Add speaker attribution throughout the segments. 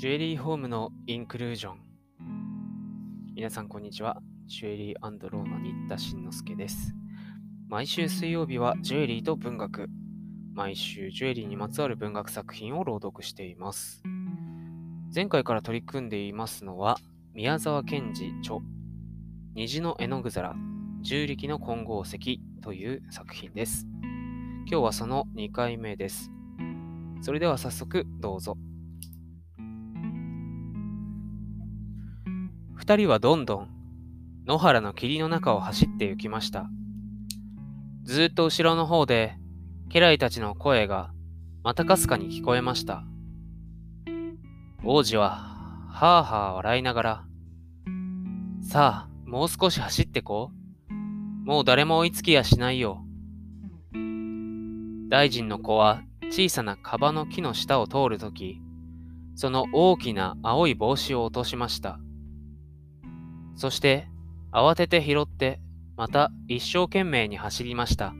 Speaker 1: ジュエリーホームのインクルージョン。皆さん、こんにちは。ジュエリーローの新田慎之介です。毎週水曜日はジュエリーと文学。毎週ジュエリーにまつわる文学作品を朗読しています。前回から取り組んでいますのは、宮沢賢治著、虹の絵の具皿、重力の混合石という作品です。今日はその2回目です。それでは早速どうぞ。二人はどんどん野原の霧の中を走って行きました。ずっと後ろの方で家来たちの声がまたかすかに聞こえました。王子ははあはあ笑いながら、さあ、もう少し走ってこう。もう誰も追いつきやしないよ。大臣の子は小さなカバの木の下を通るとき、その大きな青い帽子を落としました。そして慌てて拾ってまた一生懸命に走りました。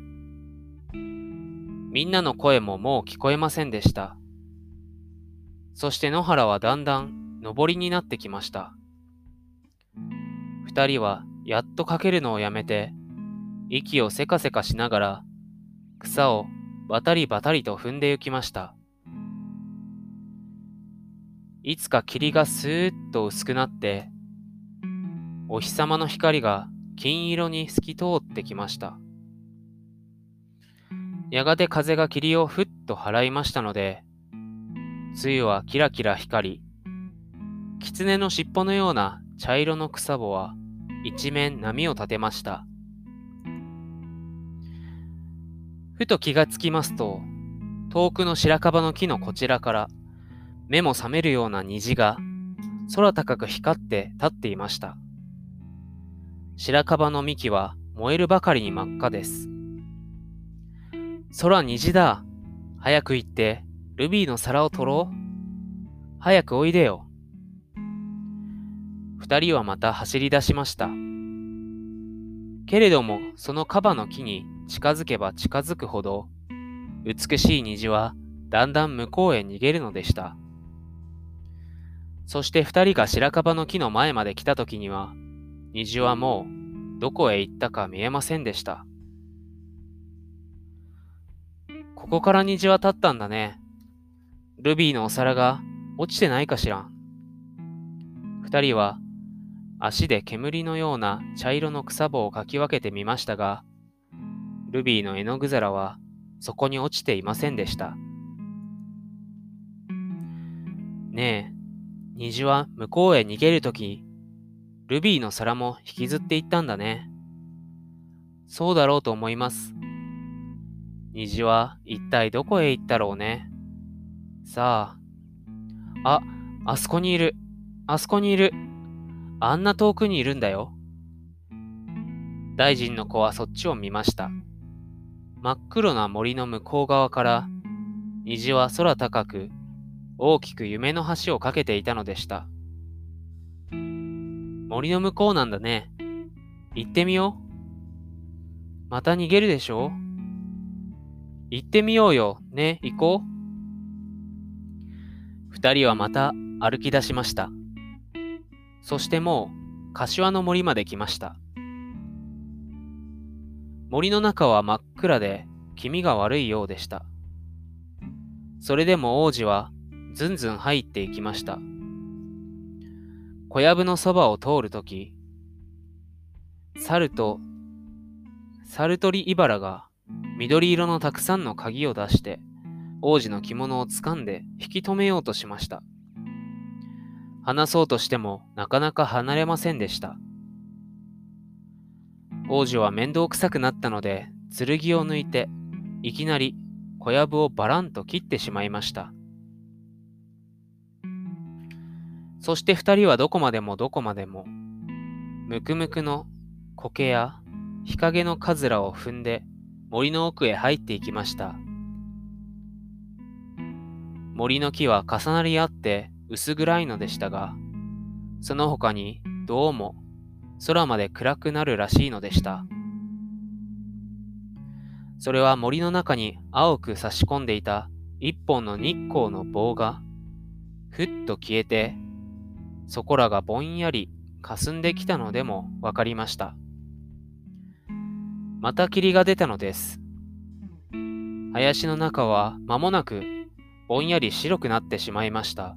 Speaker 1: みんなの声ももう聞こえませんでした。そして野原はだんだん上りになってきました。二人はやっとかけるのをやめて、息をせかせかしながら草をバタリバタリと踏んで行きました。いつか霧がスーッと薄くなってお日様の光が金色に透き通ってきました。やがて風が霧をふっと払いましたので、梅雨はキラキラ光り、狐の尻尾のような茶色の草穂は一面波を立てました。ふと気がつきますと、遠くの白樺の木のこちらから目も覚めるような虹が空高く光って立っていました。白樺の幹は燃えるばかりに真っ赤です。空虹だ。早く行って、ルビーの皿を取ろう。早くおいでよ。二人はまた走り出しました。けれども、そのカバの木に近づけば近づくほど、美しい虹はだんだん向こうへ逃げるのでした。そして二人が白樺の木の前まで来た時には、虹はもうどこへ行ったか見えませんでした。ここから虹は立ったんだね。ルビーのお皿が落ちてないかしら。二人は足で煙のような茶色の草棒をかき分けてみましたが、ルビーの絵の具皿はそこに落ちていませんでした。ねえ、虹は向こうへ逃げるときルビーの皿も引きずっていったんだね。そうだろうと思います。虹は一体どこへ行ったろうね。さあ。あ、あそこにいる。あそこにいる。あんな遠くにいるんだよ。大臣の子はそっちを見ました。真っ黒な森の向こう側から虹は空高く大きく夢の橋を架けていたのでした。森の向こうなんだね。行ってみよう。また逃げるでしょ行ってみようよ。ね、行こう。二人はまた歩き出しました。そしてもう、柏の森まで来ました。森の中は真っ暗で気味が悪いようでした。それでも王子はずんずん入っていきました。小籔のそばを通るとき、猿と、猿取り茨が緑色のたくさんの鍵を出して、王子の着物を掴んで引き止めようとしました。話そうとしてもなかなか離れませんでした。王子は面倒くさくなったので剣を抜いていきなり小籔をバランと切ってしまいました。そして二人はどこまでもどこまでも、むくむくの苔や日陰のかずらを踏んで森の奥へ入っていきました。森の木は重なり合って薄暗いのでしたが、その他にどうも空まで暗くなるらしいのでした。それは森の中に青く差し込んでいた一本の日光の棒がふっと消えて、そこらがぼんやり霞んできたのでもわかりました。また霧が出たのです。林の中は間もなくぼんやり白くなってしまいました。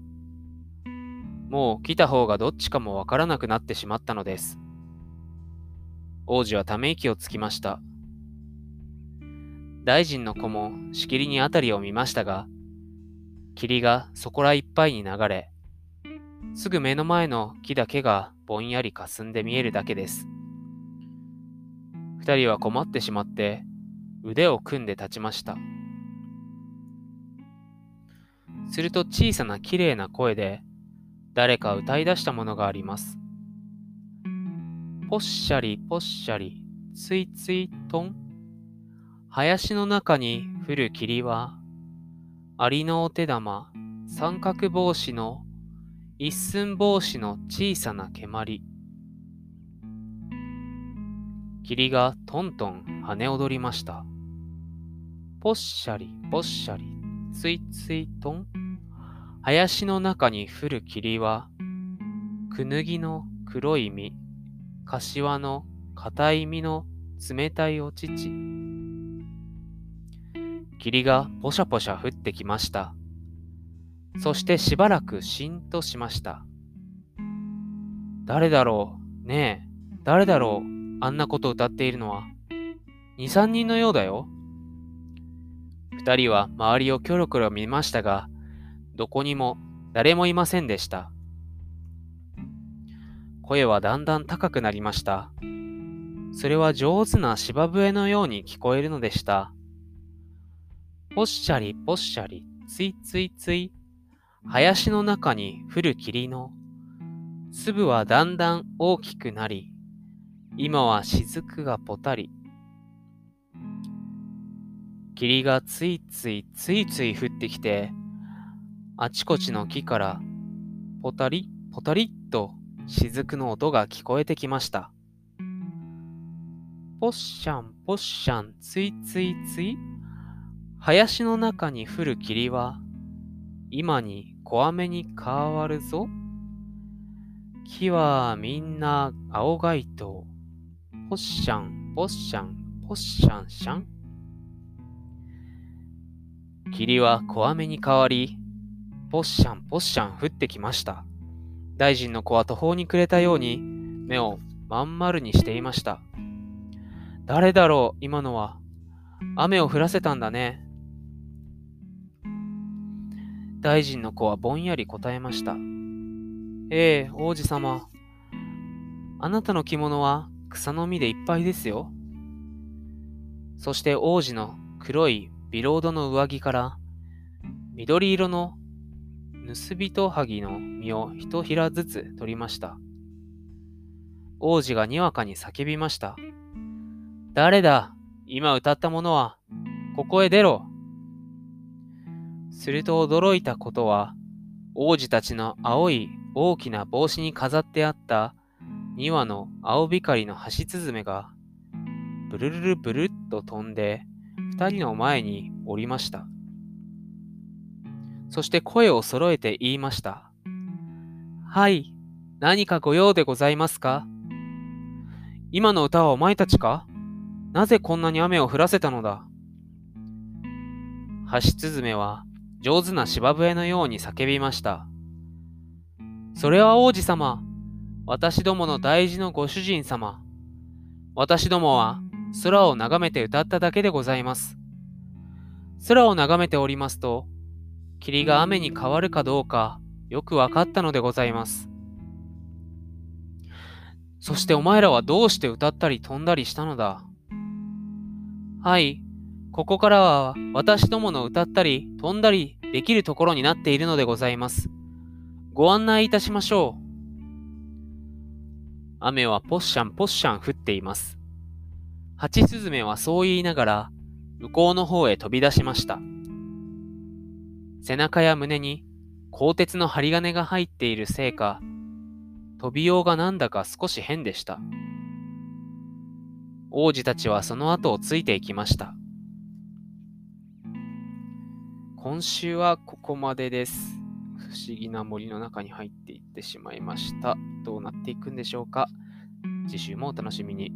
Speaker 1: もう来た方がどっちかもわからなくなってしまったのです。王子はため息をつきました。大臣の子もしきりに辺りを見ましたが、霧がそこらいっぱいに流れ、すぐ目の前の木だけがぼんやり霞んで見えるだけです。二人は困ってしまって腕を組んで立ちました。すると小さな綺麗な声で誰か歌い出したものがあります。ぽっしゃりぽっしゃりついついとん林の中に降る霧はアリのお手玉三角帽子の一寸帽子の小さな蹴鞠霧がトントン跳ね踊りました。ぽっしゃりぽっしゃりついついとん林の中に降る霧はくぬぎの黒い実柏の硬い実の冷たいお乳霧がポシャポシャ降ってきました。そしてしばらくしんとしました。誰だろう？ねえ、誰だろう？あんなこと歌っているのは。二三人のようだよ。二人は周りをキョロキョロ見ましたが、どこにも誰もいませんでした。声はだんだん高くなりました。それは上手な芝笛のように聞こえるのでした。ぽっしゃりぽっしゃり、ついついつい、林の中に降る霧の粒はだんだん大きくなり、今は雫がぽたり。霧がついついついつい降ってきて、あちこちの木からぽたりぽたりっと雫の音が聞こえてきました。ぽっしゃんぽっしゃんついついつい林の中に降る霧は、今に小雨に変わるぞ。木はみんな青街灯。ぽっしゃん、ぽっしゃん、ぽっしゃんしゃん。霧は小雨に変わり、ぽっしゃん、ぽっしゃん降ってきました。大臣の子は途方に暮れたように、目をまん丸にしていました。誰だろう、今のは。雨を降らせたんだね。大臣の子はぼんやり答えました。ええ、王子様。あなたの着物は草の実でいっぱいですよ。そして王子の黒いビロードの上着から緑色の盗人はぎの実を一ひらずつ取りました。王子がにわかに叫びました。誰だ？今歌った者は、ここへ出ろすると驚いたことは、王子たちの青い大きな帽子に飾ってあった2羽の青光のハシスズメが、ブルルルブルッと飛んで、二人の前におりました。そして声を揃えて言いました。はい、何かご用でございますか？今の歌はお前たちか？なぜこんなに雨を降らせたのだ？ハシスズメは上手な芝笛のように叫びました。それは王子様、私どもの大事のご主人様。私どもは空を眺めて歌っただけでございます。空を眺めておりますと、霧が雨に変わるかどうかよく分かったのでございます。そしてお前らはどうして歌ったり飛んだりしたのだ？はい、ここからは私どもの歌ったり飛んだりできるところになっているのでございます。ご案内いたしましょう。雨はポッシャンポッシャン降っています。ハチスズメはそう言いながら向こうの方へ飛び出しました。背中や胸に鋼鉄の針金が入っているせいか、飛びようがなんだか少し変でした。王子たちはその後をついていきました。今週はここまでです。不思議な森の中に入っていってしまいました。どうなっていくんでしょうか次週もお楽しみに。